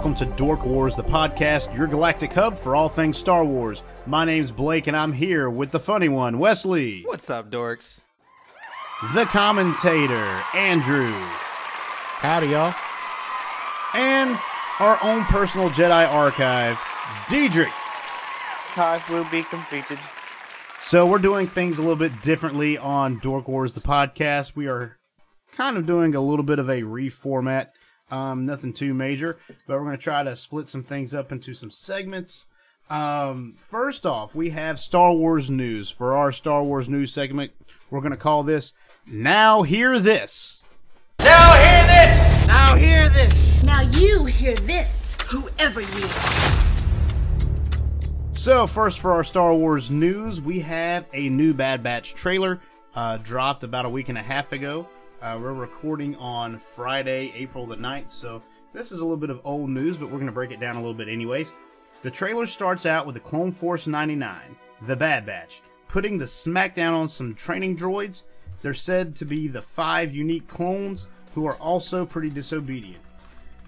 Hi there, and welcome to Dork Wars, the podcast, your galactic hub for all things Star Wars. My name's Blake, and I'm here with the funny one, Wesley, What's up, dorks? the commentator, Andrew, Howdy, y'all. and our own personal Jedi archive, Diedrich. Hive will be completed. So we're doing things a little bit differently on Dork Wars, the podcast. We are kind of doing a little bit of a reformat. Um, nothing too major, but we're going to try to split some things up into some segments. Um, first off, we have Star Wars news. For our Star Wars news segment, we're going to call this Now Hear This. Now hear this! Now hear this! Now you hear this, whoever you are. So, first for our Star Wars news, we have a new Bad Batch trailer uh, dropped about a week and a half ago. Uh, we're recording on Friday, April the 9th, so this is a little bit of old news, but we're going to break it down a little bit anyways. The trailer starts out with the Clone Force 99, the Bad Batch, putting the smackdown on some training droids. They're said to be the five unique clones who are also pretty disobedient.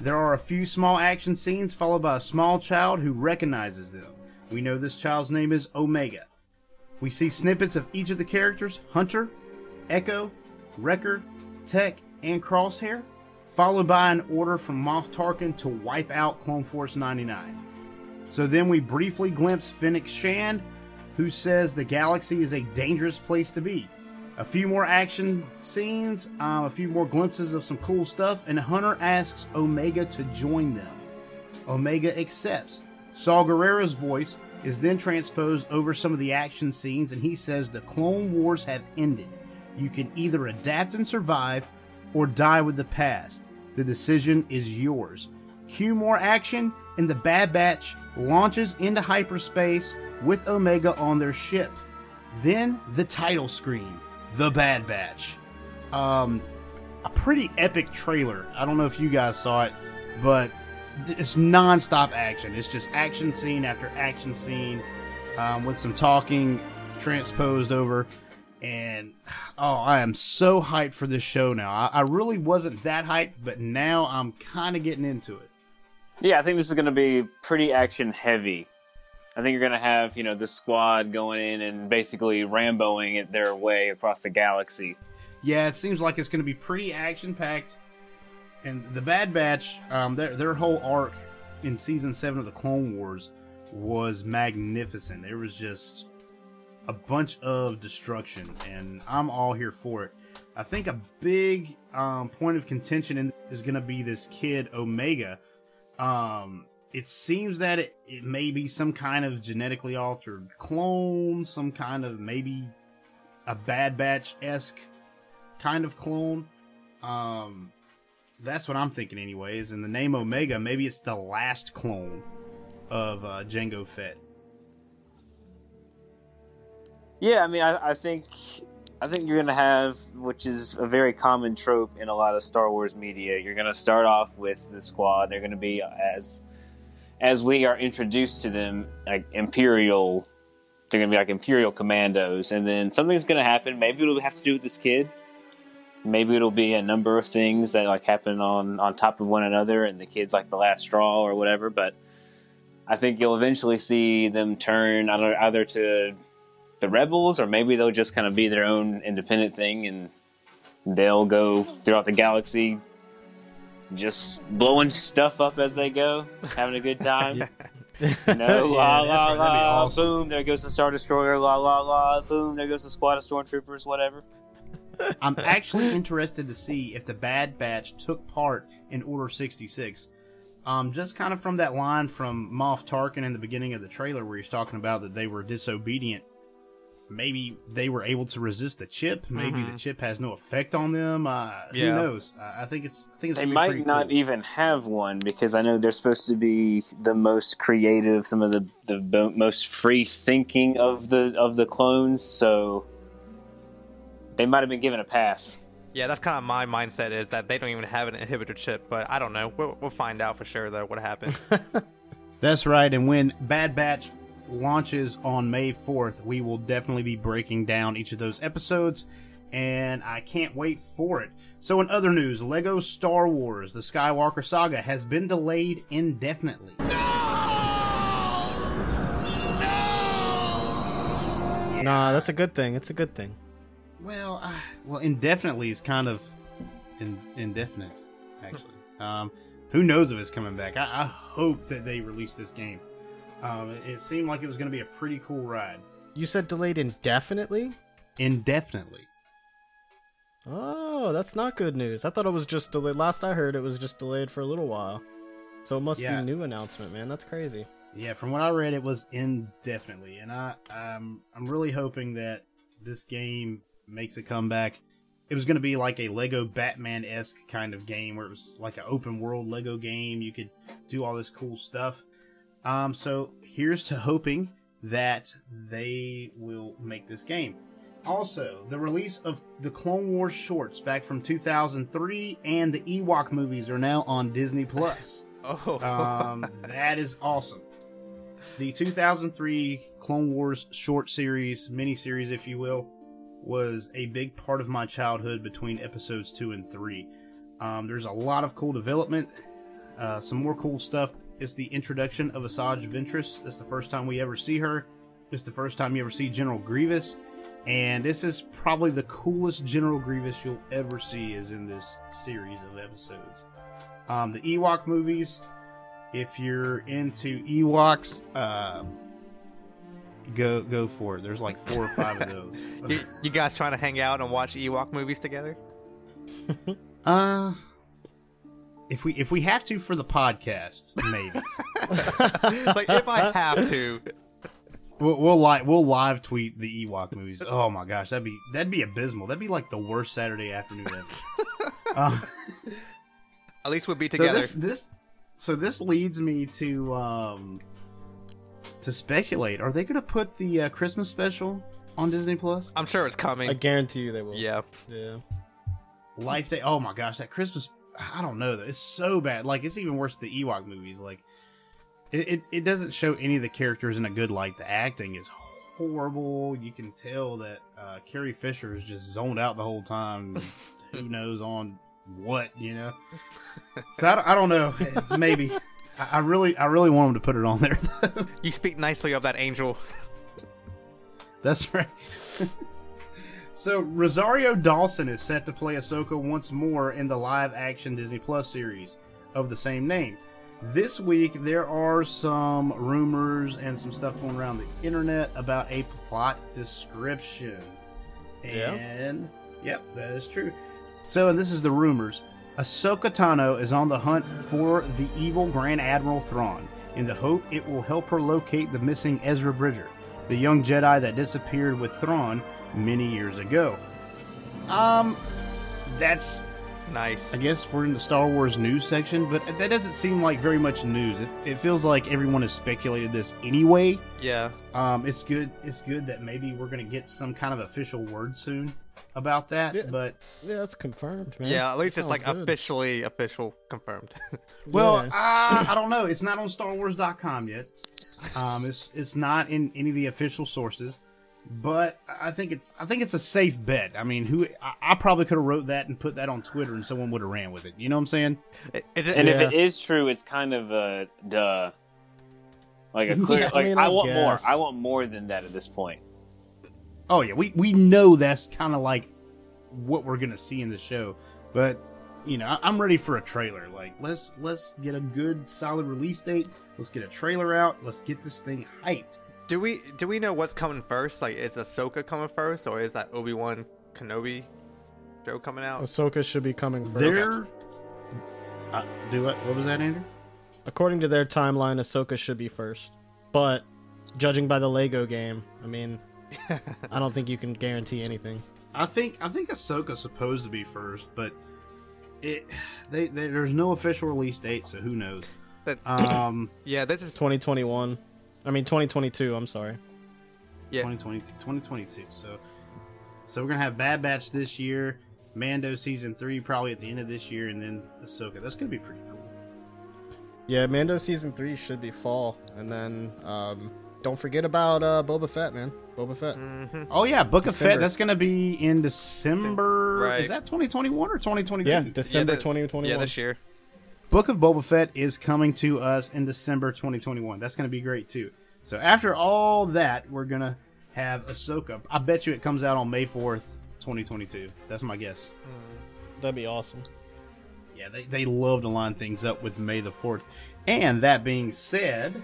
There are a few small action scenes followed by a small child who recognizes them. We know this child's name is Omega. We see snippets of each of the characters Hunter, Echo, Wrecker, Tech, and Crosshair, followed by an order from Moff Tarkin to wipe out Clone Force 99. So then we briefly glimpse Fennec Shand, who says the galaxy is a dangerous place to be. A few more action scenes, um, a few more glimpses of some cool stuff, and Hunter asks Omega to join them. Omega accepts. Saw Gerrera's voice is then transposed over some of the action scenes, and he says the Clone Wars have ended. You can either adapt and survive, or die with the past. The decision is yours. Cue more action, and the Bad Batch launches into hyperspace with Omega on their ship. Then the title screen, The Bad Batch. Um, a pretty epic trailer. I don't know if you guys saw it, but it's non-stop action. It's just action scene after action scene, um, with some talking transposed over. And oh, I am so hyped for this show now. I, I really wasn't that hyped, but now I'm kind of getting into it. Yeah, I think this is going to be pretty action heavy. I think you're going to have, you know, the squad going in and basically Ramboing it their way across the galaxy. Yeah, it seems like it's going to be pretty action packed. And the Bad Batch, um, their their whole arc in season seven of the Clone Wars was magnificent. It was just a bunch of destruction, and I'm all here for it. I think a big um, point of contention is going to be this kid Omega. Um, it seems that it, it may be some kind of genetically altered clone, some kind of maybe a Bad Batch esque kind of clone. Um, that's what I'm thinking, anyways. And the name Omega, maybe it's the last clone of uh, Jango Fett. Yeah, I mean, I, I think I think you're to have, which is a very common trope in a lot of Star Wars media. You're to start off with the squad. They're to be as as we are introduced to them, like Imperial. They're to be like Imperial commandos, and then something's to happen. Maybe it'll have to do with this kid. Maybe it'll be a number of things that like happen on on top of one another, and the kid's like the last straw or whatever. But I think you'll eventually see them turn either, either to the rebels, or maybe they'll just kind of be their own independent thing, and they'll go throughout the galaxy, just blowing stuff up as they go, having a good time. You know, la Yeah, la right, la, awesome. boom, there goes the Star Destroyer, la la la, boom, there goes the squad of stormtroopers, whatever. I'm actually interested to see if the Bad Batch took part in Order 66. Um, just kind of from that line from Moff Tarkin in the beginning of the trailer where he's talking about that they were disobedient. Maybe they were able to resist the chip. Maybe the chip has no effect on them. Uh, Yeah. Who knows? I I think it's. I think it's. They be might not cool. even have one because I know they're supposed to be the most creative, some of the the bo- most free thinking of the of the clones. So they might have been given a pass. Yeah, that's kind of my mindset is that they don't even have an inhibitor chip, but I don't know. We'll, we'll find out for sure though what happened. That's right. And when Bad Batch launches on May 4th, we will definitely be breaking down each of those episodes and I can't wait for it. So, in other news, Lego Star Wars: The Skywalker Saga has been delayed indefinitely. Nah, that's a good thing. It's a good thing. Well, uh, well, indefinitely is kind of in, indefinite, actually. Um, who knows if it's coming back? I, I hope that they release this game. Um, it, it seemed like it was going to be a pretty cool ride. You said delayed indefinitely? Indefinitely. Oh, that's not good news. I thought it was just delayed. Last I heard, it was just delayed for a little while. So it must Yeah. be a new announcement, man. That's crazy. Yeah, from what I read, it was indefinitely, and I um, I'm really hoping that this game makes a comeback. It was going to be like a Lego Batman esque kind of game, where it was like an open world Lego game. You could do all this cool stuff. Um, so here's to hoping that they will make this game. Also, the release of the Clone Wars shorts back from 2003 and the Ewok movies are now on Disney Plus. Oh, Um, that is awesome. The 2003 Clone Wars short series, mini series, if you will, was a big part of my childhood between episodes two and three. Um, there's a lot of cool development, uh, some more cool stuff. It's the introduction of Asajj Ventress. It's the first time we ever see her. It's the first time you ever see General Grievous. And this is probably the coolest General Grievous you'll ever see is in this series of episodes. Um, the Ewok movies, if you're into Ewoks, uh, go go for it. There's like four or five of those. you, you guys trying to hang out and watch Ewok movies together? Uh, if we if we have to for the podcast, maybe like if I have to, we'll we'll, li- we'll live tweet the Ewok movies. Oh my gosh, that'd be that'd be abysmal. That'd be like the worst Saturday afternoon ever. Uh, at least we'll be so together. this this so this leads me to um to speculate. Are they going to put the uh, Christmas special on Disney Plus? I'm sure it's coming. I guarantee you they will. yeah. Yeah. Life Day. Oh my gosh, that Christmas. I don't know. though. It's so bad. Like it's even worse than the Ewok movies. Like it, it, it doesn't show any of the characters in a good light. The acting is horrible. You can tell that uh, Carrie Fisher is just zoned out the whole time. Who knows on what you know? So I, don't- I don't know. Maybe I, I really I really want them to put it on there. though. You speak nicely of that angel. That's right. so Rosario Dawson is set to play Ahsoka once more in the live-action Disney Plus series of the same name. This week there are some rumors and some stuff going around the internet about a plot description. Yeah? And yep, that is true. So, and this is the rumors. Ahsoka Tano is on the hunt for the evil Grand Admiral Thrawn in the hope it will help her locate the missing Ezra Bridger, the young Jedi that disappeared with Thrawn many years ago. Um, that's Nice. I guess we're in the Star Wars news section, but that doesn't seem like very much news. It, it feels like everyone has speculated this anyway. Yeah. Um, it's good. It's good that maybe we're gonna get some kind of official word soon about that. Yeah. But Yeah, that's confirmed, man. Yeah, at least That it's like good. officially official confirmed. well, Yeah. uh, I don't know. It's not on StarWars.com yet. Um, it's it's not in any of the official sources. But I think it's I think it's a safe bet. I mean, who I, I probably could have wrote that and put that on Twitter, and someone would have ran with it. You know what I'm saying? Is it? And if it is true, it's kind of a duh. Like a clear, Yeah, I mean, I, I want more. I want more than that at this point. Oh yeah, we we know that's kind of like what we're gonna see in the show, but you know I, I'm ready for a trailer. Like let's let's get a good solid release date. Let's get a trailer out. Let's get this thing hyped. Do we do we know what's coming first? Like, is Ahsoka coming first, or is that Obi Wan Kenobi show coming out? Ahsoka should be coming first. There. Uh, do what? What was that, Andrew? According to their timeline, Ahsoka should be first. But judging by the Lego game, I mean, I don't think you can guarantee anything. I think I think Ahsoka's supposed to be first, but it they, they there's no official release date, so who knows? That- Um, yeah, this is 2021. I mean, 2022. I'm sorry. yeah. 2022, 2022. So, so we're gonna have Bad Batch this year, Mando season three probably at the end of this year, and then Ahsoka. That's gonna be pretty cool. Yeah, Mando season three should be fall, and then um, don't forget about uh, Boba Fett, man. Boba Fett. Mm-hmm. Oh yeah, Book of Fett. That's gonna be in December. Right. Is that 2021 or 2022? Yeah, December yeah, the- 2021. Yeah, this year. Book of Boba Fett is coming to us in December 2021. That's gonna be great too. So after all that, we're gonna have Ahsoka. I bet you it comes out on May 4th, 2022. That's my guess. Hmm. That'd be awesome. Yeah, they, they love to line things up with May the 4th. And that being said,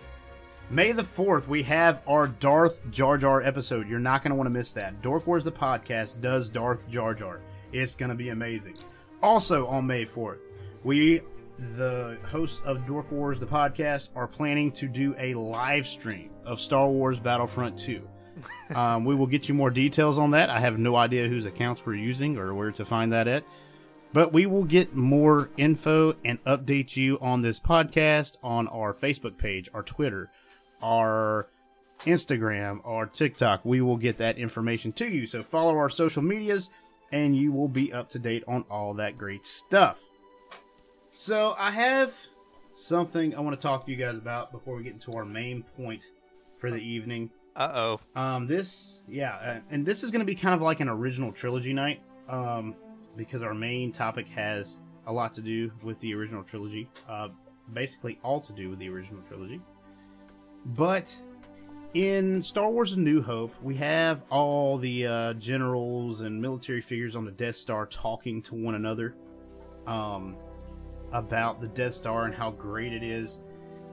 May the 4th, we have our Darth Jar Jar episode. You're not going to want to miss that. Dork Wars the podcast does Darth Jar Jar. It's going to be amazing. Also on May 4th, we, the hosts of Dork Wars the podcast, are planning to do a live stream of Star Wars Battlefront 2. um, we will get you more details on that. I have no idea whose accounts we're using or where to find that at. But we will get more info and update you on this podcast on our Facebook page, our Twitter, our Instagram, our TikTok. We will get that information to you. So follow our social medias and you will be up to date on all that great stuff. So I have something I want to talk to you guys about before we get into our main point for the evening. Uh oh. Um, this, yeah, uh, and this is going to be kind of like an original trilogy night, um, because our main topic has a lot to do with the original trilogy, uh, basically all to do with the original trilogy. But in Star Wars: A New Hope, we have all the uh, generals and military figures on the Death Star talking to one another, um, about the Death Star and how great it is,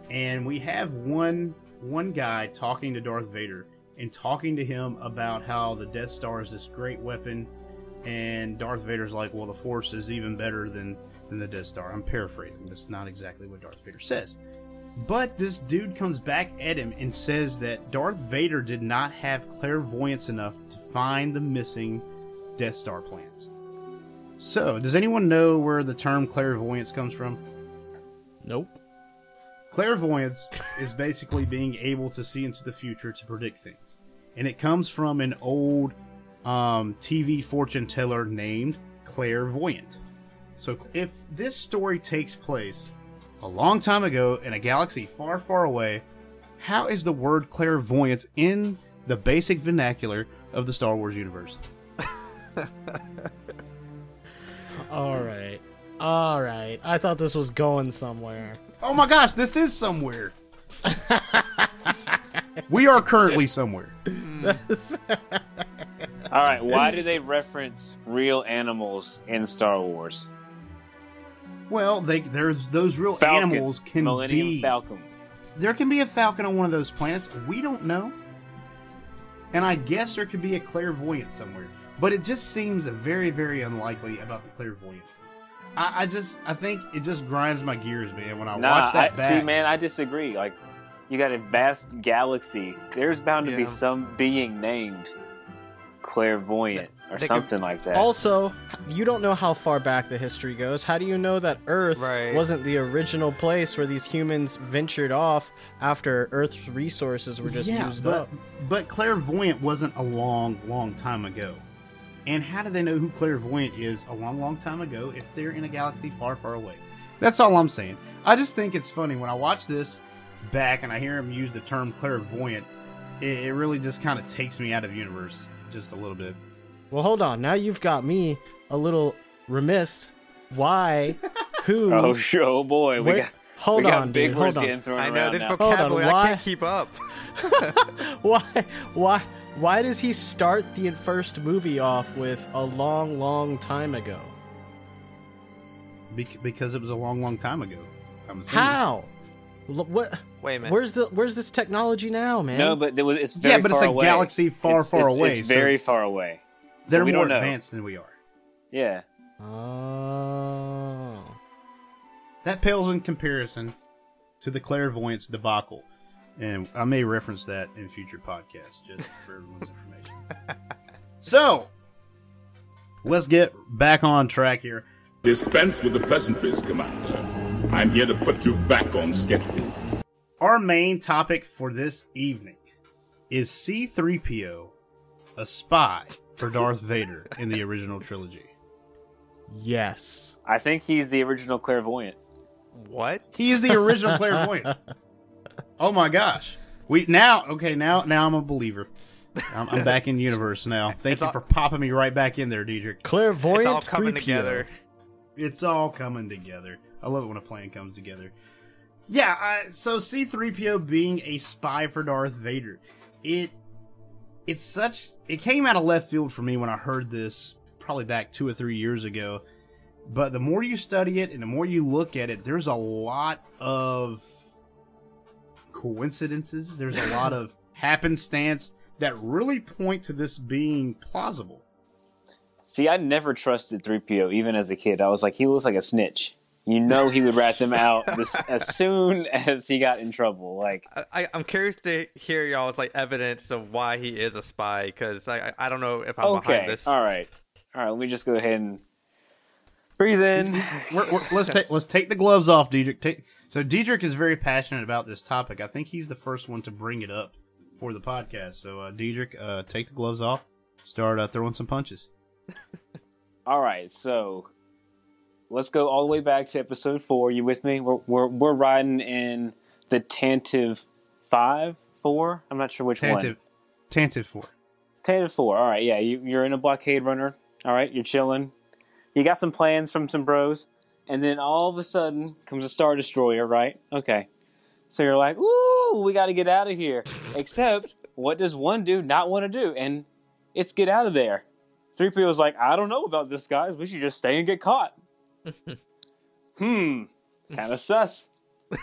and we have one one guy talking to Darth Vader and talking to him about how the Death Star is this great weapon, and Darth Vader's like, "Well, the Force is even better than than the Death Star." I'm paraphrasing. That's not exactly what Darth Vader says. But this dude comes back at him and says that Darth Vader did not have clairvoyance enough to find the missing Death Star plans. So, does anyone know where the term clairvoyance comes from? Nope. Clairvoyance is basically being able to see into the future to predict things. And it comes from an old um, TV fortune teller named Clairvoyant. So if this story takes place a long time ago in a galaxy far, far away, how is the word clairvoyance in the basic vernacular of the Star Wars universe? All right. All right. I thought this was going somewhere. Oh my gosh, this is somewhere. we are currently somewhere. All right, why do they reference real animals in Star Wars? Well, they there's those real Falcon, animals can Millennium be. Falcon. There can be a falcon on one of those planets. We don't know. And I guess there could be a clairvoyant somewhere, but it just seems very, very unlikely about the clairvoyant. I, I just, I think it just grinds my gears, man. When I Nah, watch that I, back, see, man, I disagree. Like, you got a vast galaxy. There's bound to be some being named clairvoyant or They could- something like that. Also, you don't know how far back the history goes. How do you know that Earth Right. wasn't the original place where these humans ventured off after Earth's resources were just yeah, used but up? but clairvoyant wasn't a long, long time ago. And how do they know who clairvoyant is a long, long time ago if they're in a galaxy far, far away? That's all I'm saying. I just think it's funny when I watch this back and I hear him use the term clairvoyant. It, it really just kind of takes me out of universe just a little bit. Well, hold on. Now you've got me a little remiss. Why? Who? oh, sure, oh boy, we Where- got hold we got on, big dude. words Hold on. getting thrown I know around the now. on, vocabulary. I can't keep up. why? Why? Why does he start the first movie off with a long, long time ago? Bec- because it was a long, long time ago. I'm assuming. How? L- What? Wait a minute. Where's the Where's this technology now, man? No, but there was, it's very Yeah, but it's a away. galaxy far, It's- far it's- away. It's so very far away. So they're we more advanced than we are. Yeah. Oh. That pales in comparison to the clairvoyance debacle. And I may reference that in future podcasts just for everyone's information. So, let's get back on track here. Dispense with the pleasantries, Commander. I'm here to put you back on schedule. Our main topic for this evening is C3PO a spy for Darth Vader in the original trilogy? Yes. I think he's the original clairvoyant. what? He is the original clairvoyant. Oh my gosh. We now okay now now I'm a believer. I'm, I'm back in universe now. Thank It's you all- for popping me right back in there, Diedrich. Clairvoyant It's all coming 3PO. together. It's all coming together. I love it when a plan comes together. Yeah, I, so C3PO being a spy for Darth Vader. It it's such it came out of left field for me when I heard this probably back 2 or 3 years ago. But the more you study it and the more you look at it, there's a lot of coincidences, there's a lot of happenstance that really point to this being plausible. See, I never trusted 3PO, even as a kid. I was like, he looks like a snitch. You know he would rat them out this, as soon as he got in trouble. Like, I, I, I'm curious to hear y'all's like evidence of why he is a spy because I, I I don't know if I'm okay, behind this. all right. All right, let me just go ahead and breathe in. We're, we're, let's take let's take the gloves off, Diedrich. Take, so Diedrich is very passionate about this topic. I think he's the first one to bring it up for the podcast. So uh, Diedrich, uh, take the gloves off. Start uh, throwing some punches. All right, so let's go all the way back to episode four. You with me? We're we're, we're riding in the Tantive five, four. I'm not sure which one. Tantive, Tantive four. Tantive four. All right, yeah. You, you're in a blockade runner. All right, you're chilling. You got some plans from some bros, and then all of a sudden comes a star destroyer. Right? Okay. So you're like, "Ooh, we got to get out of here." Except, what does one dude not want to do? And it's get out of there. Three PO's like, I don't know about this, guys. We should just stay and get caught. hmm. Kind of sus.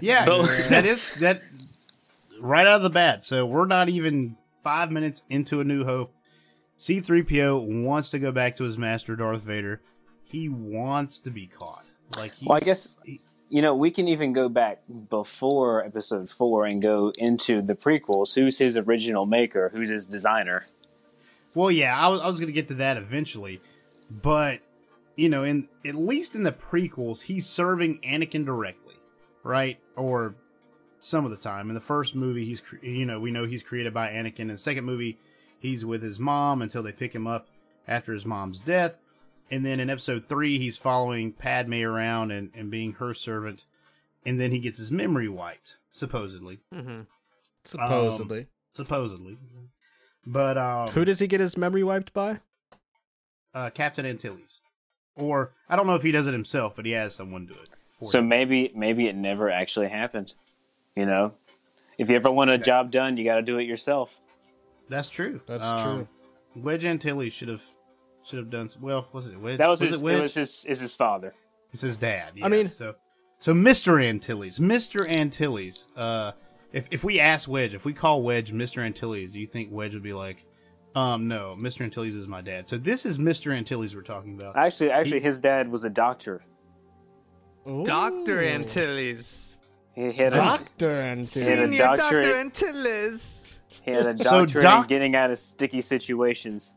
Yeah, that is that right out of the bat. So we're not even five minutes into A New Hope. C3PO wants to go back to his master, Darth Vader. He wants to be caught. Like, he's, Well, I guess- he- You know, we can even go back before episode four and go into the prequels. Who's his original maker? Who's his designer? Well, yeah, I was, I was going to get to that eventually, but you know, in at least in the prequels, he's serving Anakin directly, right? Or some of the time. In the first movie, he's you know we know he's created by Anakin. In the second movie, he's with his mom until they pick him up after his mom's death, and then in episode three, he's following Padme around and, and being her servant, and then he gets his memory wiped, supposedly, Mm-hmm. Supposedly. supposedly. But um, Who does he get his memory wiped by? uh, Captain Antilles. Or I don't know if he does it himself, but he has someone do it. For So him. maybe maybe it never actually happened. You know, if you ever want a job done, you got to do it yourself. That's true. That's Um, true. Wedge Antilles should have should have done. Some, well, was it Wedge? That was, was his. it It, was his. Is his father? It's his dad. I mean- so so Mr. Antilles, Mr. Antilles. Uh, if if we ask Wedge, if we call Wedge Mr. Antilles, do you think Wedge would be like, um, no, Mr. Antilles is my dad. So this is Mr. Antilles we're talking about. Actually, actually, his dad was a doctor. Doctor Antilles. He had a Doctor He had a Antilles. Senior Doctor Antilles. He had a So doctorate doc- in getting out of sticky situations.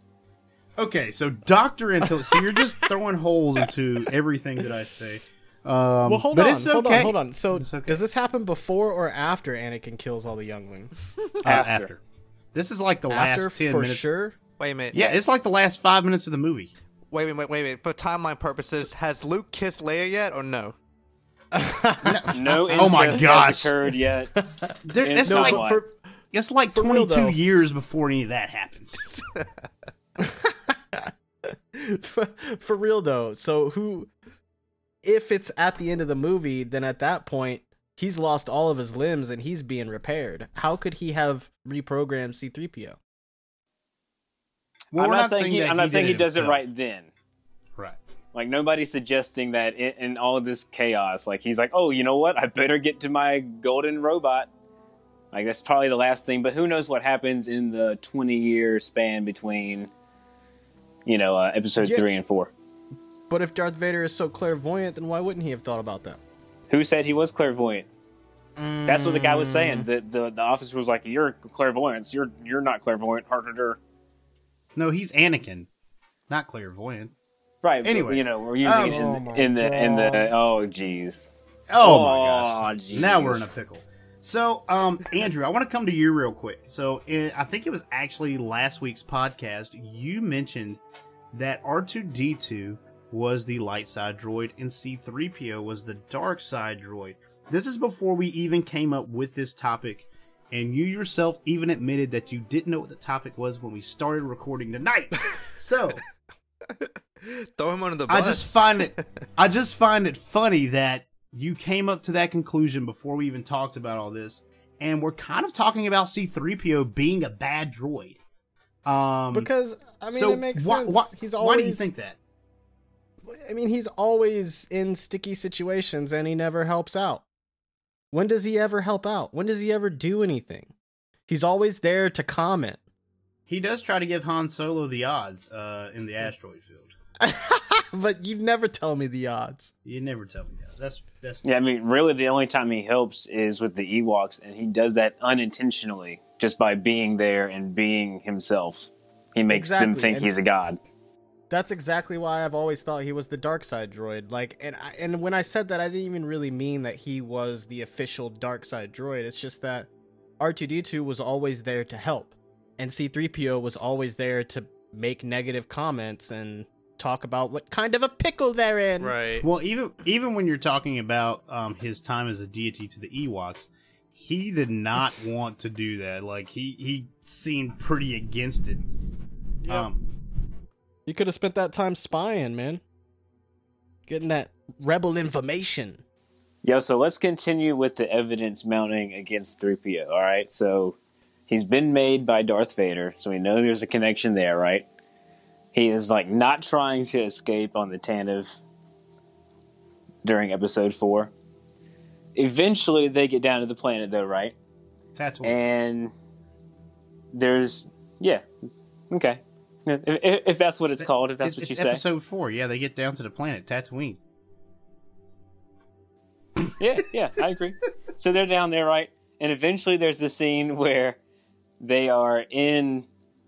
Okay, so Doctor Antilles. so you're just throwing holes into everything that I say. Um, Well, hold but on, it's hold on, hold on. So, okay. does this happen before or after Anakin kills all the younglings? Uh, After. after. This is like the after, last ten for minutes. sure. Wait a minute. Yeah, it's like the last five minutes of the movie. Wait a minute. Wait, wait a minute. For timeline purposes, has Luke kissed Leia yet or no? No Oh my incest gosh. has occurred yet. There, In it's some like for, it's like for 22 though. years before any of that happens. for, for real though. So who if it's at the end of the movie, then at that point he's lost all of his limbs and he's being repaired. How could he have reprogrammed C3PO? Well, I'm we're not saying he, I'm not saying he did does it right then. Right. Like nobody's suggesting that in, in all of this chaos, like he's like, oh, you know what? I better get to my golden robot. Like that's probably the last thing. But who knows what happens in the 20 year span between, you know, uh, episode Yeah. three and four. But if Darth Vader is so clairvoyant, then why wouldn't he have thought about that? Who said he was clairvoyant? That's what the guy was saying. The, the the officer was like, "You're clairvoyant. You're you're not clairvoyant." Harder. No, he's Anakin, not clairvoyant. Right. but, Anyway. you know, we're using it Oh in, my in the in the. Oh, jeez. Oh, Oh, my gosh! jeez. Now we're in a pickle. So, um, Andrew, I want to come to you real quick. So, I think it was actually last week's podcast. You mentioned that R two D two was the light side droid and C three PO was the dark side droid. This is before we even came up with this topic and you yourself even admitted that you didn't know what the topic was when we started recording tonight. So Throw him under the bus. I just find it I just find it funny that you came up to that conclusion before we even talked about all this, and we're kind of talking about C3PO being a bad droid. Um, Because I mean, so it makes why, sense. why, he's why do you think that? I mean, he's always in sticky situations and he never helps out. When does he ever help out? When does he ever do anything? He's always there to comment. He does try to give Han Solo the odds uh, in the asteroid field. but you never tell me the odds. You never tell me that. That's that's Yeah, I mean, really, the only time he helps is with the Ewoks, and he does that unintentionally, just by being there and being himself. He makes them think and- he's a god. That's exactly why I've always thought he was the dark side droid. Like, and I, and when I said that, I didn't even really mean that he was the official dark side droid. It's just that R2D2 was always there to help, and C3PO was always there to make negative comments and talk about what kind of a pickle they're in. right. Well, even even when you're talking about um, his time as a deity to the Ewoks, he did not want to do that. Like he he seemed pretty against it. Um, You could have spent that time spying, man. Getting that rebel information. Yo, so let's continue with the evidence mounting against 3PO, all right? So he's been made by Darth Vader, so we know there's a connection there, right? He is like not trying to escape on the Tantive during episode 4. Eventually they get down to the planet though, right? Tatooine. And there's yeah. Okay. If, if- if that's what it's called, if that's what you say. episode four. Yeah, they get down to the planet Tatooine. yeah, yeah, I agree. so they're down there, right? And eventually there's a scene where they are in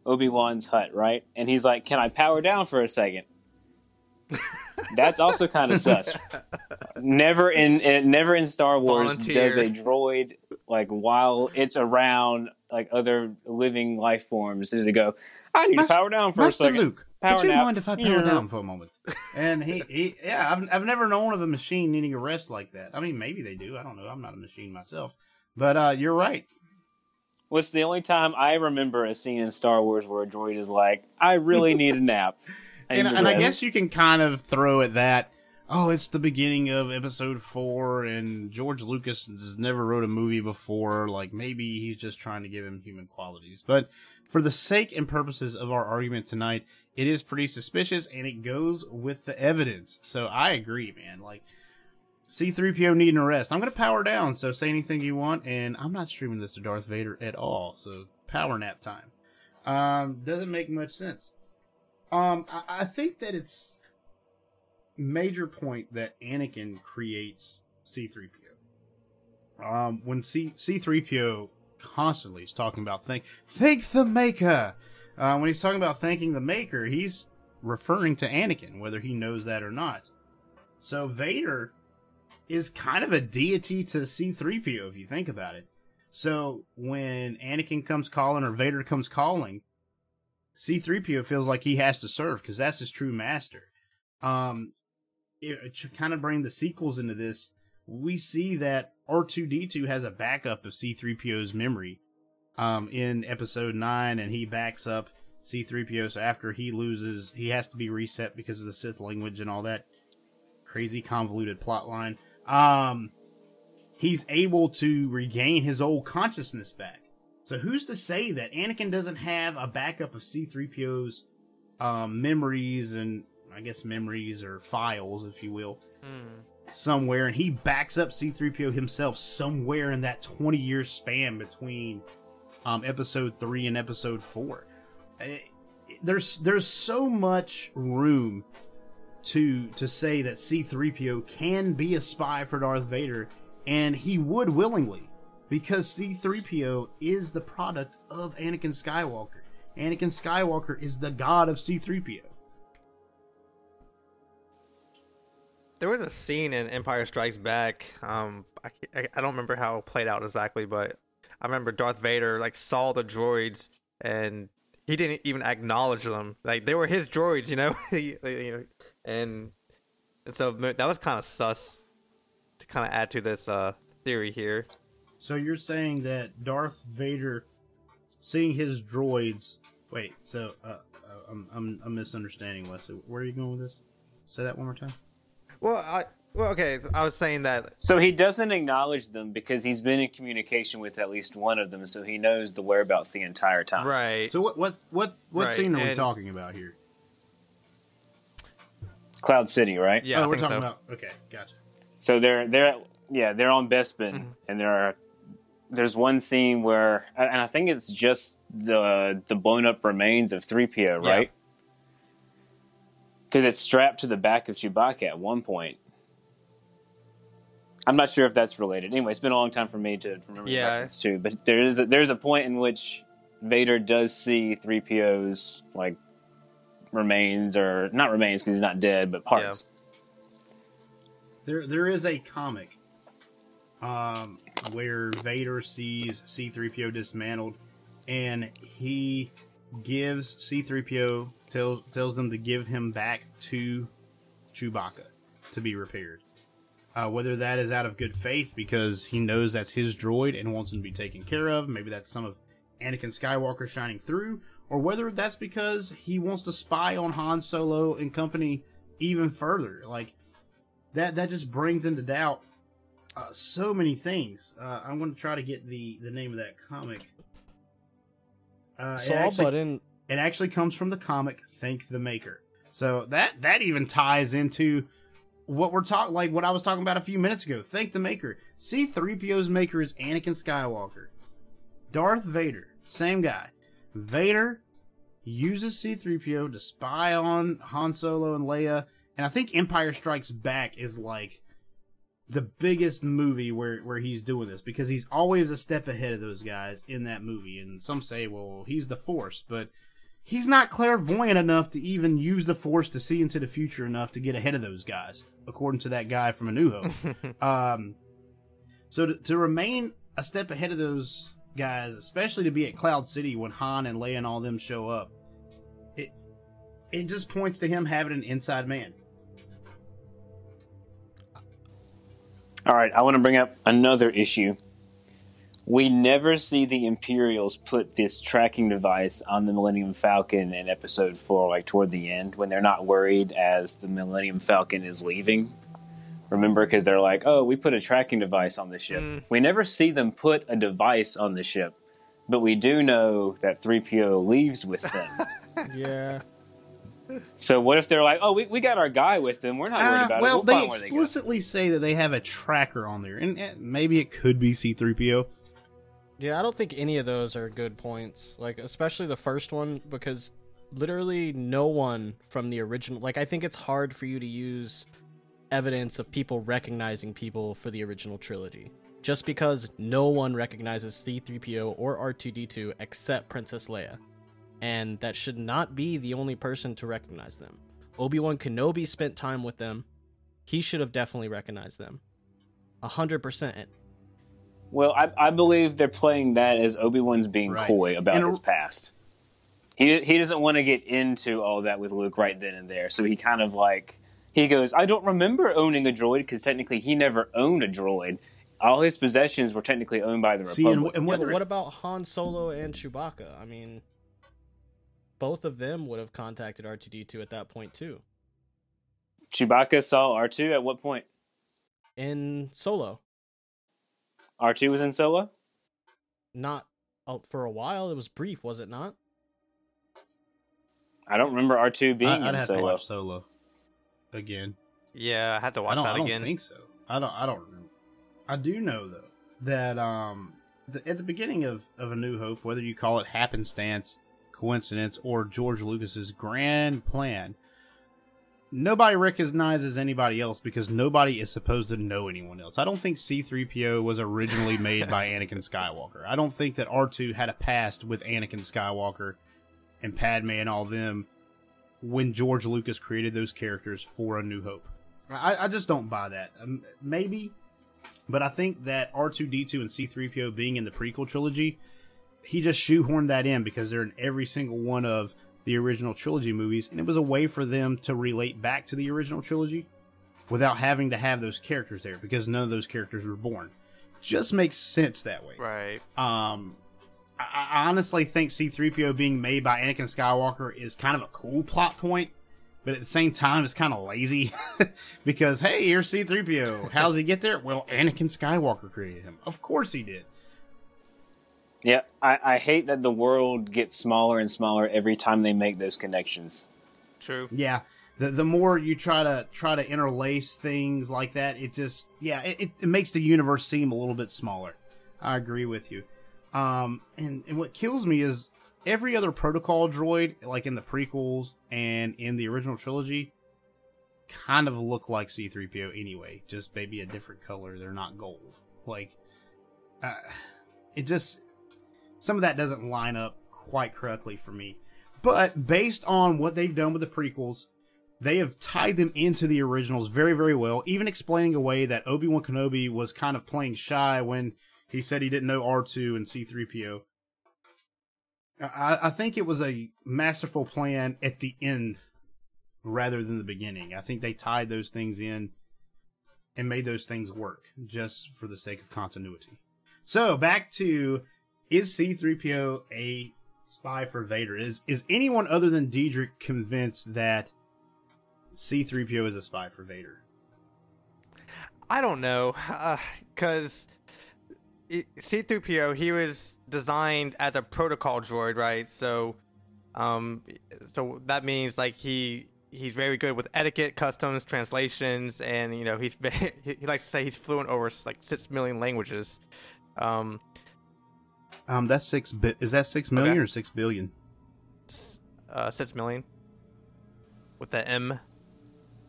Obi Wan's hut, right? And he's like, "Can I power down for a second? That's also kind of sus. Never in, in never in Star Wars Volunteer. does a droid like while it's around like other living life forms does it go? I need Mas- to power down for Master a second. Luke, Power would you nap. mind if I power Yeah. down for a moment? And he, he yeah, I've, I've never known of a machine needing a rest like that. I mean, maybe they do. I don't know. I'm not a machine myself. But uh, you're right. What's the only time I remember a scene in Star Wars where a droid is like, "I really need a nap." I and, and I guess you can kind of throw at that. Oh, it's the beginning of episode four, and George Lucas has never wrote a movie before. Like maybe he's just trying to give him human qualities. But for the sake and purposes of our argument tonight, it is pretty suspicious, and it goes with the evidence. So I agree, man. Like C3PO needing a rest. I'm gonna power down. So say anything you want, and I'm not streaming this to Darth Vader at all. So power nap time. Um, doesn't make much sense. Um, I, I think that it's major point that Anakin creates C3PO. Um, when C C3PO constantly is talking about thank thank the Maker. Uh, when he's talking about thanking the Maker, he's referring to Anakin, whether he knows that or not. So Vader is kind of a deity to C3PO if you think about it. So when Anakin comes calling or Vader comes calling, C3PO feels like he has to serve because that's his true master. Um, it, to kind of bring the sequels into this, we see that R2D2 has a backup of C3PO's memory um, in episode 9, and he backs up C3PO. So after he loses, he has to be reset because of the Sith language and all that crazy convoluted plot line. Um, he's able to regain his old consciousness back. So who's to say that Anakin doesn't have a backup of C3PO's um, memories and I guess memories or files, if you will, somewhere, and he backs up C3PO himself somewhere in that 20 year span between um, episode three and episode four. Eh, There's there's so much room to to say that C3PO can be a spy for Darth Vader, and he would willingly, because C3PO is the product of Anakin Skywalker. Anakin Skywalker is the god of C3PO. There was a scene in Empire Strikes Back. Um, I, I, don't remember how it played out exactly, but I remember Darth Vader like saw the droids and he didn't even acknowledge them. Like they were his droids, you know. He- you know, and and so that was kind of sus to kind of add to this uh theory here. So you're saying that Darth Vader, seeing his droids. Wait, so uh, uh, I'm, I'm I'm misunderstanding Wesley. Where are you going with this? Say that one more time. Well, I well okay. I was saying that So he doesn't acknowledge them because he's been in communication with at least one of them, so he knows the whereabouts the entire time. right. So what what what what Right, scene are we talking about here? Cloud City, right? yeah, oh, I we're think talking so. about. Okay, gotcha. So they're they're yeah they're on Bespin, Mm-hmm. and there are there's one scene where and I think it's just the the blown up remains of three PO, right? Because it's strapped to the back of Chewbacca at one point. I'm not sure if that's related. Anyway, it's been a long time for me to remember Yeah. the reference too. But there is a, there's a point in which Vader does see three PO's like remains or not remains because he's not dead, but parts. There there is a comic um where Vader sees C3PO dismantled and he gives C3PO tells tells them to give him back to Chewbacca to be repaired. Uh, whether that is out of good faith because he knows that's his droid and wants him to be taken care of, maybe that's some of Anakin Skywalker shining through, or whether that's because he wants to spy on Han Solo and company even further. Like that that just brings into doubt uh, so many things. Uh, I'm going to try to get the the name of that comic. Uh, So it, I'll actually, in. it actually comes from the comic Thank the Maker. So that that even ties into what we're talking like what I was talking about a few minutes ago. Thank the Maker. C3PO's maker is Anakin Skywalker. Darth Vader, same guy. Vader uses C3PO to spy on Han Solo and Leia, and I think Empire Strikes Back is like the biggest movie where where he's doing this because he's always a step ahead of those guys in that movie. And some say, well, he's the Force, but he's not clairvoyant enough to even use the Force to see into the future enough to get ahead of those guys, according to that guy from A New Hope. um, so to, to remain a step ahead of those guys, especially to be at Cloud City when Han and Leia and all them show up, it it just points to him having an inside man. All right, I want to bring up another issue. We never see the Imperials put this tracking device on the Millennium Falcon in Episode Four, like toward the end, when they're not worried as the Millennium Falcon is leaving. Remember, because they're like, "Oh, we put a tracking device on the ship." We never see them put a device on the ship, but we do know that 3PO leaves with them. Yeah. so what if they're like, "Oh, we, we got our guy with them. We're not worried Uh, about well, it. We'll they find where they explicitly say that they have a tracker on there, and eh, maybe it could be C-3PO. Yeah, I don't think any of those are good points. Like, especially the first one, because literally no one from the original. Like, I think it's hard for you to use evidence of people recognizing people for the original trilogy. Just because no one recognizes C3PO or R2D2 except Princess Leia. And that should not be the only person to recognize them. Obi Wan Kenobi spent time with them. He should have definitely recognized them. A hundred percent. Well, I, I believe they're playing that as Obi Wan's being Right. coy about And a- his past. He he doesn't want to get into all that with Luke right then and there, so he kind of like he goes, "I don't remember owning a droid because technically he never owned a droid. All his possessions were technically owned by the See, and, Republic." and Yeah, whether but what about Han Solo and Chewbacca? I mean, both of them would have contacted R2D2 at that point too. Chewbacca saw R two at what point? In Solo, R two was in Solo. not oh, for a while. It was brief, was it not? I don't remember R two being I, would in have to Solo. watch Solo again. Yeah, I had to watch don't, that I don't again. think so. I don't. I don't remember. I do know though that um the, at the beginning of of A New Hope, whether you call it happenstance, coincidence, or George Lucas's grand plan, nobody recognizes anybody else because nobody is supposed to know anyone else. I don't think C3PO was originally made by Anakin Skywalker. I don't think that R2 had a past with Anakin Skywalker and Padme and all them when George Lucas created those characters for A New Hope. I, I just don't buy that. Um, maybe, but I think that R2D2 and C3PO being in the prequel trilogy, he just shoehorned that in because they're in every single one of the original trilogy movies, and it was a way for them to relate back to the original trilogy without having to have those characters there because none of those characters were born. just makes sense that way. Right. Um, I, I honestly think C3PO being made by Anakin Skywalker is kind of a cool plot point, but at the same time, it's kind of lazy because hey, here's C3PO. How's he get there? Well, Anakin Skywalker created him. Of course he did. Yeah, I, I hate that the world gets smaller and smaller every time they make those connections. True. Yeah. The, the more you try to try to interlace things like that, it just yeah, it, it, it makes the universe seem a little bit smaller. I agree with you. Um, and, and what kills me is every other protocol droid, like in the prequels and in the original trilogy, kind of look like C3PO anyway, just maybe a different color. They're not gold. Like, uh, it just, some of that doesn't line up quite correctly for me. But based on what they've done with the prequels, they have tied them into the originals very, very well, even explaining away that Obi Wan Kenobi was kind of playing shy when he said he didn't know R2 and C3PO. I, I think it was a masterful plan at the end rather than the beginning. I think they tied those things in and made those things work just for the sake of continuity. So back to is C3PO a spy for Vader? Is is anyone other than Diedrich convinced that C3PO is a spy for Vader? I don't know, because uh, C3PO he was designed as a protocol droid, right? So, um, so that means like he he's very good with etiquette, customs, translations, and you know he's very, he likes to say he's fluent over like six million languages. Um, um, that's six bit. Is that six million Okay. or six billion? uh, six million with the M.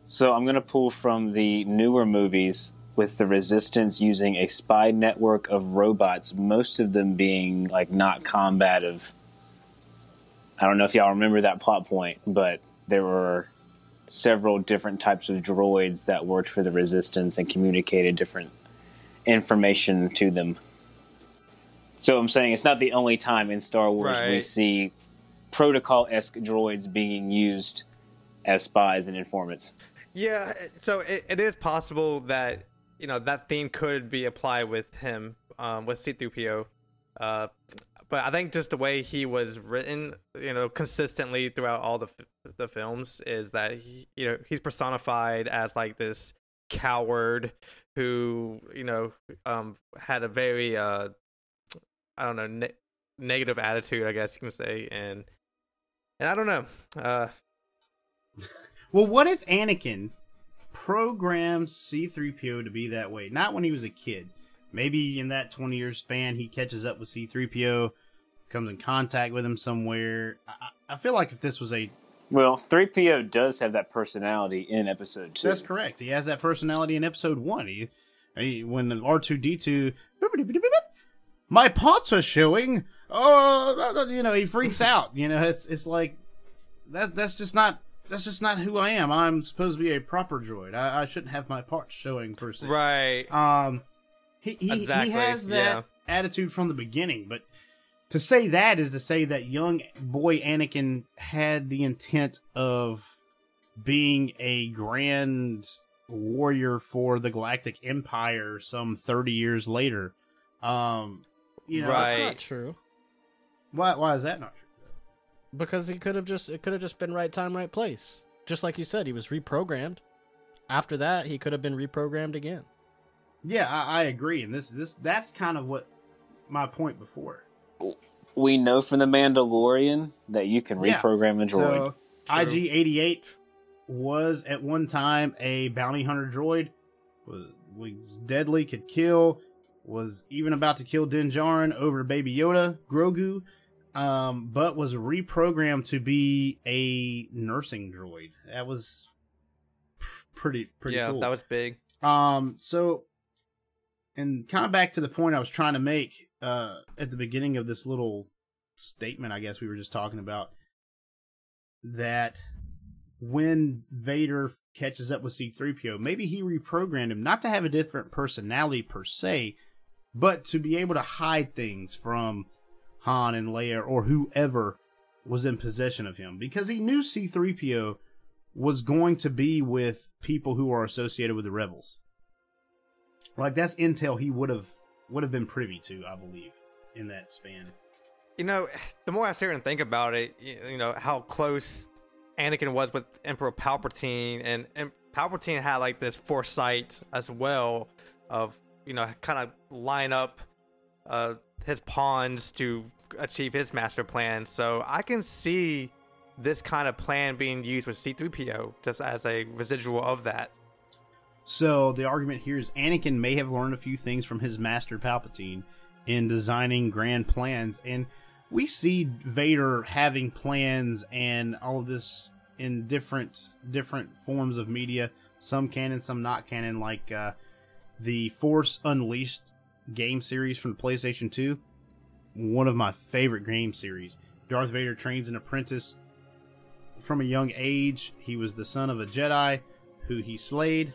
So I'm going to pull from the newer movies with the Resistance using a spy network of robots, most of them being like not combative. I don't know if y'all remember that plot point, but there were several different types of droids that worked for the Resistance and communicated different information to them. So I'm saying it's not the only time in Star Wars we see protocol esque droids being used as spies and informants. Yeah, so it, it is possible that you know that theme could be applied with him, um, with C-3PO. Uh, but I think just the way he was written, you know, consistently throughout all the f- the films, is that he, you know he's personified as like this coward who you know um had a very uh I don't know ne- negative attitude, I guess you can say, and and I don't know. Uh, Well, what if Anakin programmed C3PO to be that way? Not when he was a kid. Maybe in that 20 year span, he catches up with C3PO, comes in contact with him somewhere. I, I feel like if this was a. Well, 3PO does have that personality in episode 2. That's correct. He has that personality in episode one. He, he when R2D2. My pots are showing. Oh, you know, he freaks out. You know, it's it's like that. That's just not. That's just not who I am. I'm supposed to be a proper droid. I, I shouldn't have my parts showing per se. right. Um, he he, Exactly, he has that yeah. attitude from the beginning, but to say that is to say that young boy Anakin had the intent of being a grand warrior for the Galactic Empire some 30 years later. Um, you know, Right. That's not true. Why why is that not true? Because he could have just it could have just been right time, right place. Just like you said, he was reprogrammed. After that, he could have been reprogrammed again. Yeah, I, I agree, and this this that's kind of what my point before. We know from The Mandalorian that you can Yeah. reprogram a droid. So IG eighty eight was at one time a bounty hunter droid. Was, was deadly, could kill. Was even about to kill Din Djarin over Baby Yoda, Grogu, um, but was reprogrammed to be a nursing droid. That was pr- pretty pretty yeah, cool. that was big. Um, so, and kind of back to the point I was trying to make uh, at the beginning of this little statement, I guess we were just talking about that when Vader catches up with C3PO, maybe he reprogrammed him not to have a different personality per se, but to be able to hide things from Han and Leia or whoever was in possession of him because he knew C3PO was going to be with people who are associated with the rebels. Like that's intel he would have would have been privy to, I believe, in that span. You know, the more I sit here and think about it, you know how close Anakin was with Emperor Palpatine, and, and Palpatine had like this foresight as well of you know kind of line up uh, his pawns to achieve his master plan. So I can see this kind of plan being used with C-3PO just as a residual of that. So the argument here is Anakin may have learned a few things from his master Palpatine in designing grand plans, and we see Vader having plans and all of this in different different forms of media. Some canon, some not canon, like uh, the Force Unleashed game series from the PlayStation 2. One of my favorite game series. Darth Vader trains an apprentice from a young age. He was the son of a Jedi who he slayed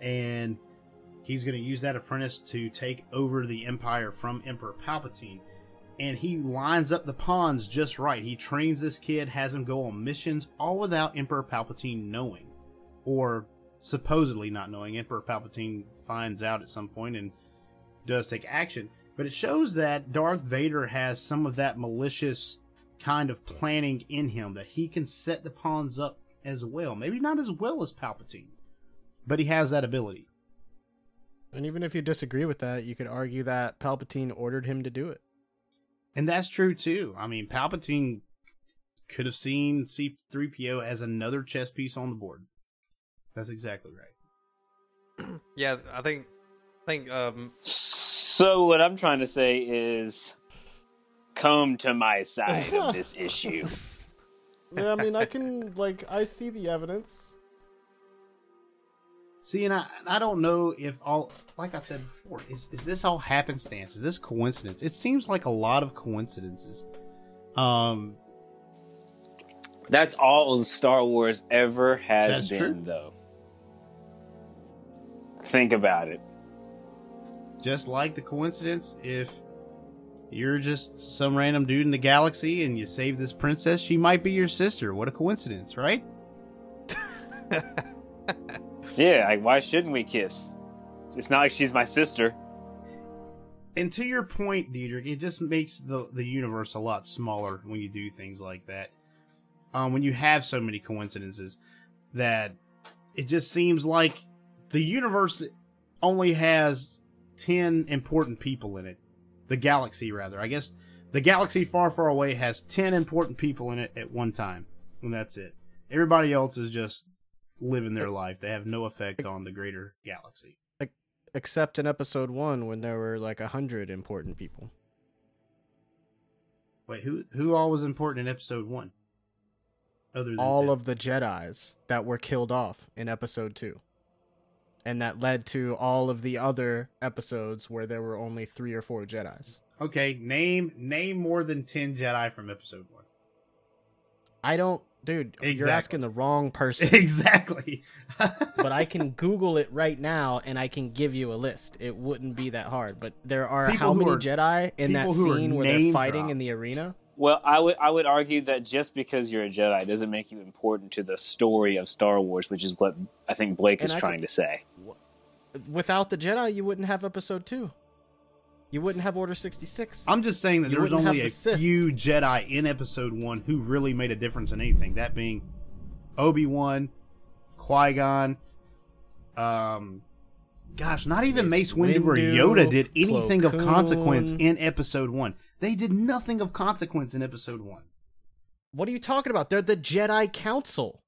and he's going to use that apprentice to take over the empire from Emperor Palpatine. And he lines up the pawns just right. He trains this kid, has him go on missions, all without Emperor Palpatine knowing, or supposedly not knowing. Emperor Palpatine finds out at some point and does take action. But it shows that Darth Vader has some of that malicious kind of planning in him, that he can set the pawns up as well. Maybe not as well as Palpatine, but he has that ability. And even if you disagree with that, you could argue that Palpatine ordered him to do it. And that's true too. I mean, Palpatine could have seen C3PO as another chess piece on the board. That's exactly right. Yeah, I think I think um So what I'm trying to say is, come to my side of this issue. Yeah, I mean, I can like I see the evidence. See, and I, I don't know if all, like I said before, is, is this all happenstance? Is this coincidence? It seems like a lot of coincidences. Um, That's all Star Wars ever has That's been, true. though. Think about it. Just like the coincidence, if you're just some random dude in the galaxy and you save this princess, she might be your sister. What a coincidence, right? Yeah, like, why shouldn't we kiss? It's not like she's my sister. And to your point, Diedrich, it just makes the the universe a lot smaller when you do things like that. Um, when you have so many coincidences, that it just seems like the universe only has ten important people in it. The galaxy, rather, I guess, the galaxy far, far away has ten important people in it at one time, and that's it. Everybody else is just living their life. They have no effect on the greater galaxy. Except in episode one when there were like a hundred important people. Wait, who who all was important in episode one? Other than All of the Jedi's that were killed off in episode two. And that led to all of the other episodes where there were only three or four Jedi's. Okay, name name more than ten Jedi from episode one. I don't dude, you're asking the wrong person. exactly. but I can Google it right now and I can give you a list. It wouldn't be that hard. But there are People how many are- Jedi in that people who are scene where they're fighting dropped. in the arena? Well, I would I would argue that just because you're a Jedi doesn't make you important to the story of Star Wars, which is what I think Blake And is I trying could- to say. Without the Jedi, you wouldn't have Episode Two. You wouldn't have Order sixty six. I'm just saying that You there was wouldn't only have a the Sith. few Jedi in episode one who really made a difference in anything. That being Obi Wan, Qui Gon, um, gosh, not even Mace, Windu or Windu, Yoda did anything of Plo consequence Koon. in episode one. They did nothing of consequence in episode one. What are you talking about? They're the Jedi Council.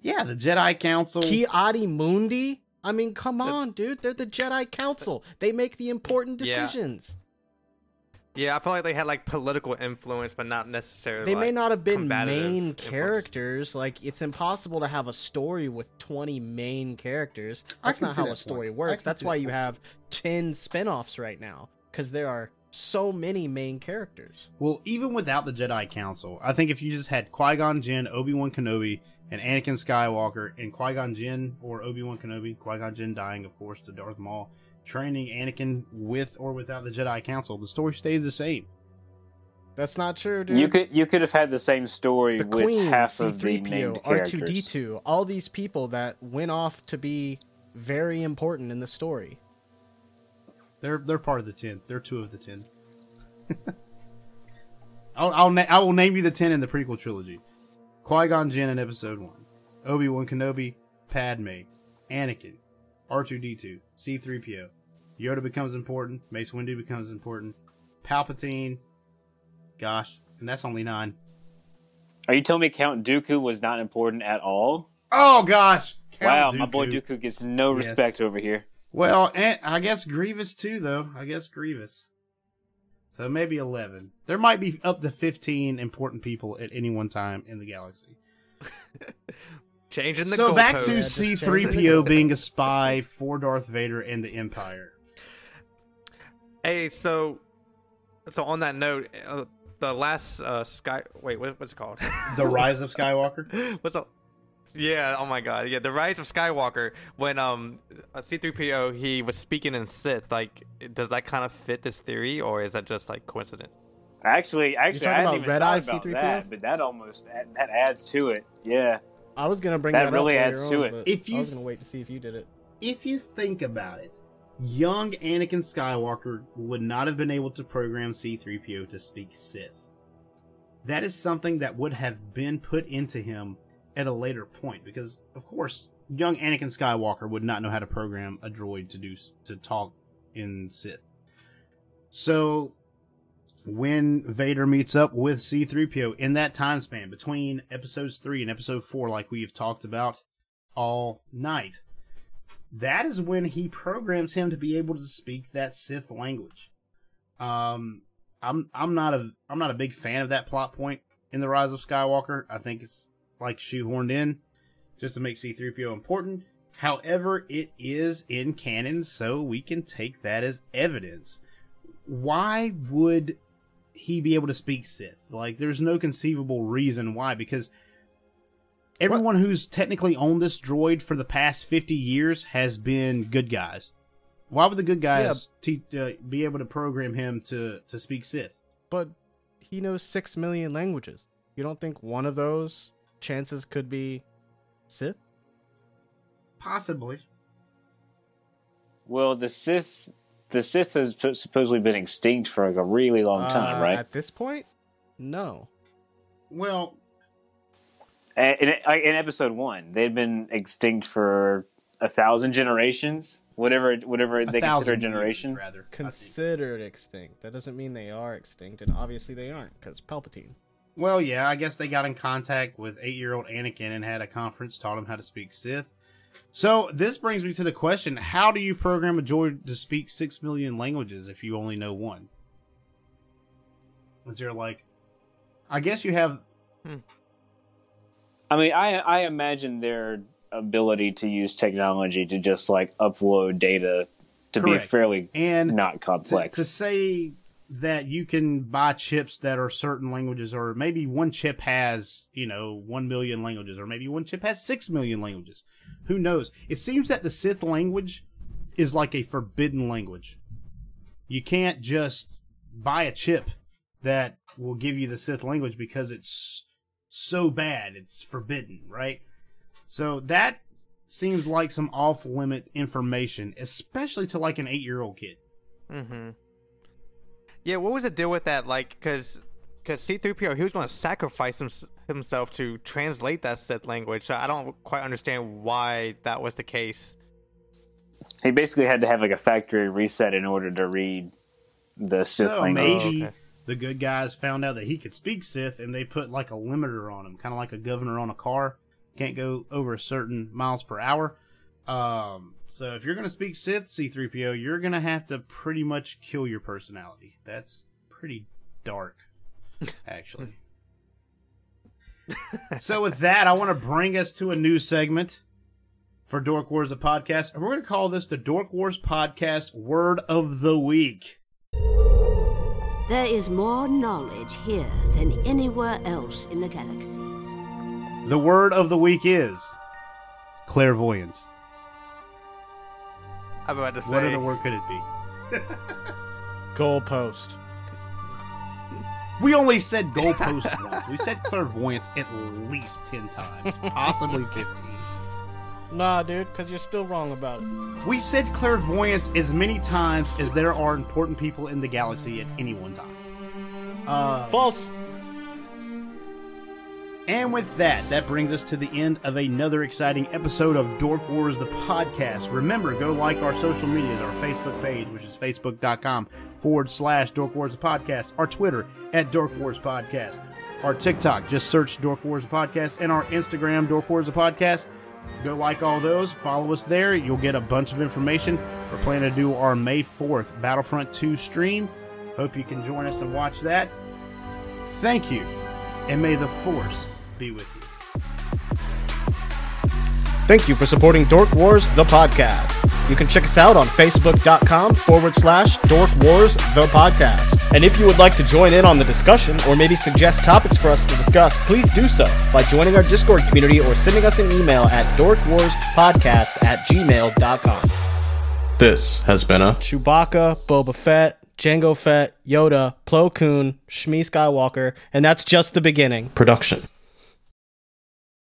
Yeah, the Jedi Council. Ki Adi Mundi. I mean, come on, dude. They're the Jedi Council. They make the important decisions. yeah, I feel like they had like political influence, but not necessarily. They may not have been combative main influence. characters. Like it's impossible to have a story with 20 main characters. That's not how that a story I works. That's why that you point. have 10 spin-offs right now cuz there are so many main characters. Well, even without the Jedi Council, I think if you just had Qui Gon Jinn, Obi Wan Kenobi, and Anakin Skywalker, and Qui Gon Jinn or Obi Wan Kenobi, Qui Gon Jinn dying, of course, to Darth Maul, training Anakin with or without the Jedi Council, the story stays the same. That's not true, dude. You could you could have had the same story the with Queen, half of the named C3PO, characters. R2D2, all these people that went off to be very important in the story. They're they're part of the ten. They're two of the ten. I'll I'll na- I will name you the ten in the prequel trilogy: Qui Gon Jinn in Episode One, Obi Wan Kenobi, Padme, Anakin, R two D two, C three PO, Yoda becomes important, Mace Windu becomes important, Palpatine. Gosh, and that's only nine. Are you telling me Count Dooku was not important at all? Oh gosh! wow, Count my boy Dooku. Dooku gets no Yes. respect over here. Well, and I guess Grievous too, though. I guess Grievous. So maybe eleven. There might be up to fifteen important people at any one time in the galaxy. Changing the so back to just C three PO being a spy for Darth Vader and the Empire. Hey, so so on that note, uh, the last uh, sky. Wait, what, what's it called? The Rise of Skywalker. what's up? Yeah. Oh my God. Yeah. The Rise of Skywalker. When um C-3PO he was speaking in Sith. Like, does that kind of fit this theory, or is that just like coincidence? Actually, actually, I hadn't even Red thought about C-3PO? that, but that almost that adds to it. Yeah. I was gonna bring That that, really up adds later to on, it. If you I was gonna wait to see if you did it. if you think about it, young Anakin Skywalker would not have been able to program C3PO to speak Sith. That is something that would have been put into him at a later point because of course, young Anakin Skywalker would not know how to program a droid to do to talk in Sith. So when Vader meets up with C3PO in that time span between episodes 3 and episode 4 like we have talked about all night that is when he programs him to be able to speak that Sith language. Um, I'm I'm not a I'm not a big fan of that plot point in the Rise of Skywalker. I think it's like shoehorned in just to make C-3PO important. However, it is in canon, so we can take that as evidence. Why would he be able to speak Sith? Like, there's no conceivable reason why, because everyone who's technically owned this droid for the past 50 years has been good guys. Why would the good guys te- uh, be able to program him to, to speak Sith? But he knows six million languages. You don't think one of those chances could be Sith? Possibly. Well, the Sith, the Sith has supposedly been extinct for like a really long time, Uh, right? At this point, no. Well, A- In, in episode one, they'd been extinct for a thousand generations, whatever, whatever a they thousand consider a years, generation. rather. Considered extinct. That doesn't mean they are extinct, and obviously they aren't, because Palpatine. Well, yeah, I guess they got in contact with eight-year-old Anakin and had a conference, taught him how to speak Sith. So this brings me to the question: How do you program a droid to speak six million languages if you only know one? Is there like, I guess you have hmm. I mean, I I imagine their ability to use technology to just like upload data to Correct. be fairly and not to, complex. to say that you can buy chips that are certain languages, or maybe one chip has, you know, one million languages, or maybe one chip has six million languages. Who knows? It seems that the Sith language is like a forbidden language. You can't just buy a chip that will give you the Sith language because it's so bad, it's forbidden, right? So that seems like some off limit information, especially to like an eight year old kid. Mm-hmm. Yeah, what was the deal with that? Like, cause, cause C-3PO, he was going to sacrifice him, himself to translate that Sith language. So I don't quite understand why that was the case. he basically had to have like a factory reset in order to read the Sith so language. maybe okay. the good guys found out that he could speak Sith, and they put like a limiter on him, kind of like a governor on a car. Can't go over a certain miles per hour. Um, so if you're gonna speak Sith C3PO, you're gonna have to pretty much kill your personality. That's pretty dark, actually. so with that, I want to bring us to a new segment for Dork Wars a podcast, and we're gonna call this the Dork Wars Podcast Word of the Week. There is more knowledge here than anywhere else in the galaxy. The word of the week is clairvoyance. I'm about to What other word could it be? Goalpost. We only said goalpost once. We said clairvoyance at least 10 times, possibly 15. Nah, dude, because you're still wrong about it. We said clairvoyance as many times as there are important people in the galaxy at any one time. Uh, False. And with that, that brings us to the end of another exciting episode of Dork Wars, the podcast. Remember, go like our social medias, our Facebook page, which is facebook.com forward slash Dork Wars, the podcast, our Twitter at Dork Wars Podcast, our TikTok, just search Dork Wars, the podcast, and our Instagram, Dork Wars, the podcast. Go like all those, follow us there. You'll get a bunch of information. We're planning to do our May 4th Battlefront 2 stream. Hope you can join us and watch that. Thank you, and may the Force be with you. Thank you for supporting Dork Wars, the podcast. You can check us out on facebook.com forward slash Dork Wars, the podcast. And if you would like to join in on the discussion or maybe suggest topics for us to discuss, please do so by joining our Discord community or sending us an email at dorkwarspodcast at gmail.com. This has been a Chewbacca, Boba Fett, Jango Fett, Yoda, Plo Koon, Shmi Skywalker, and that's just the beginning. production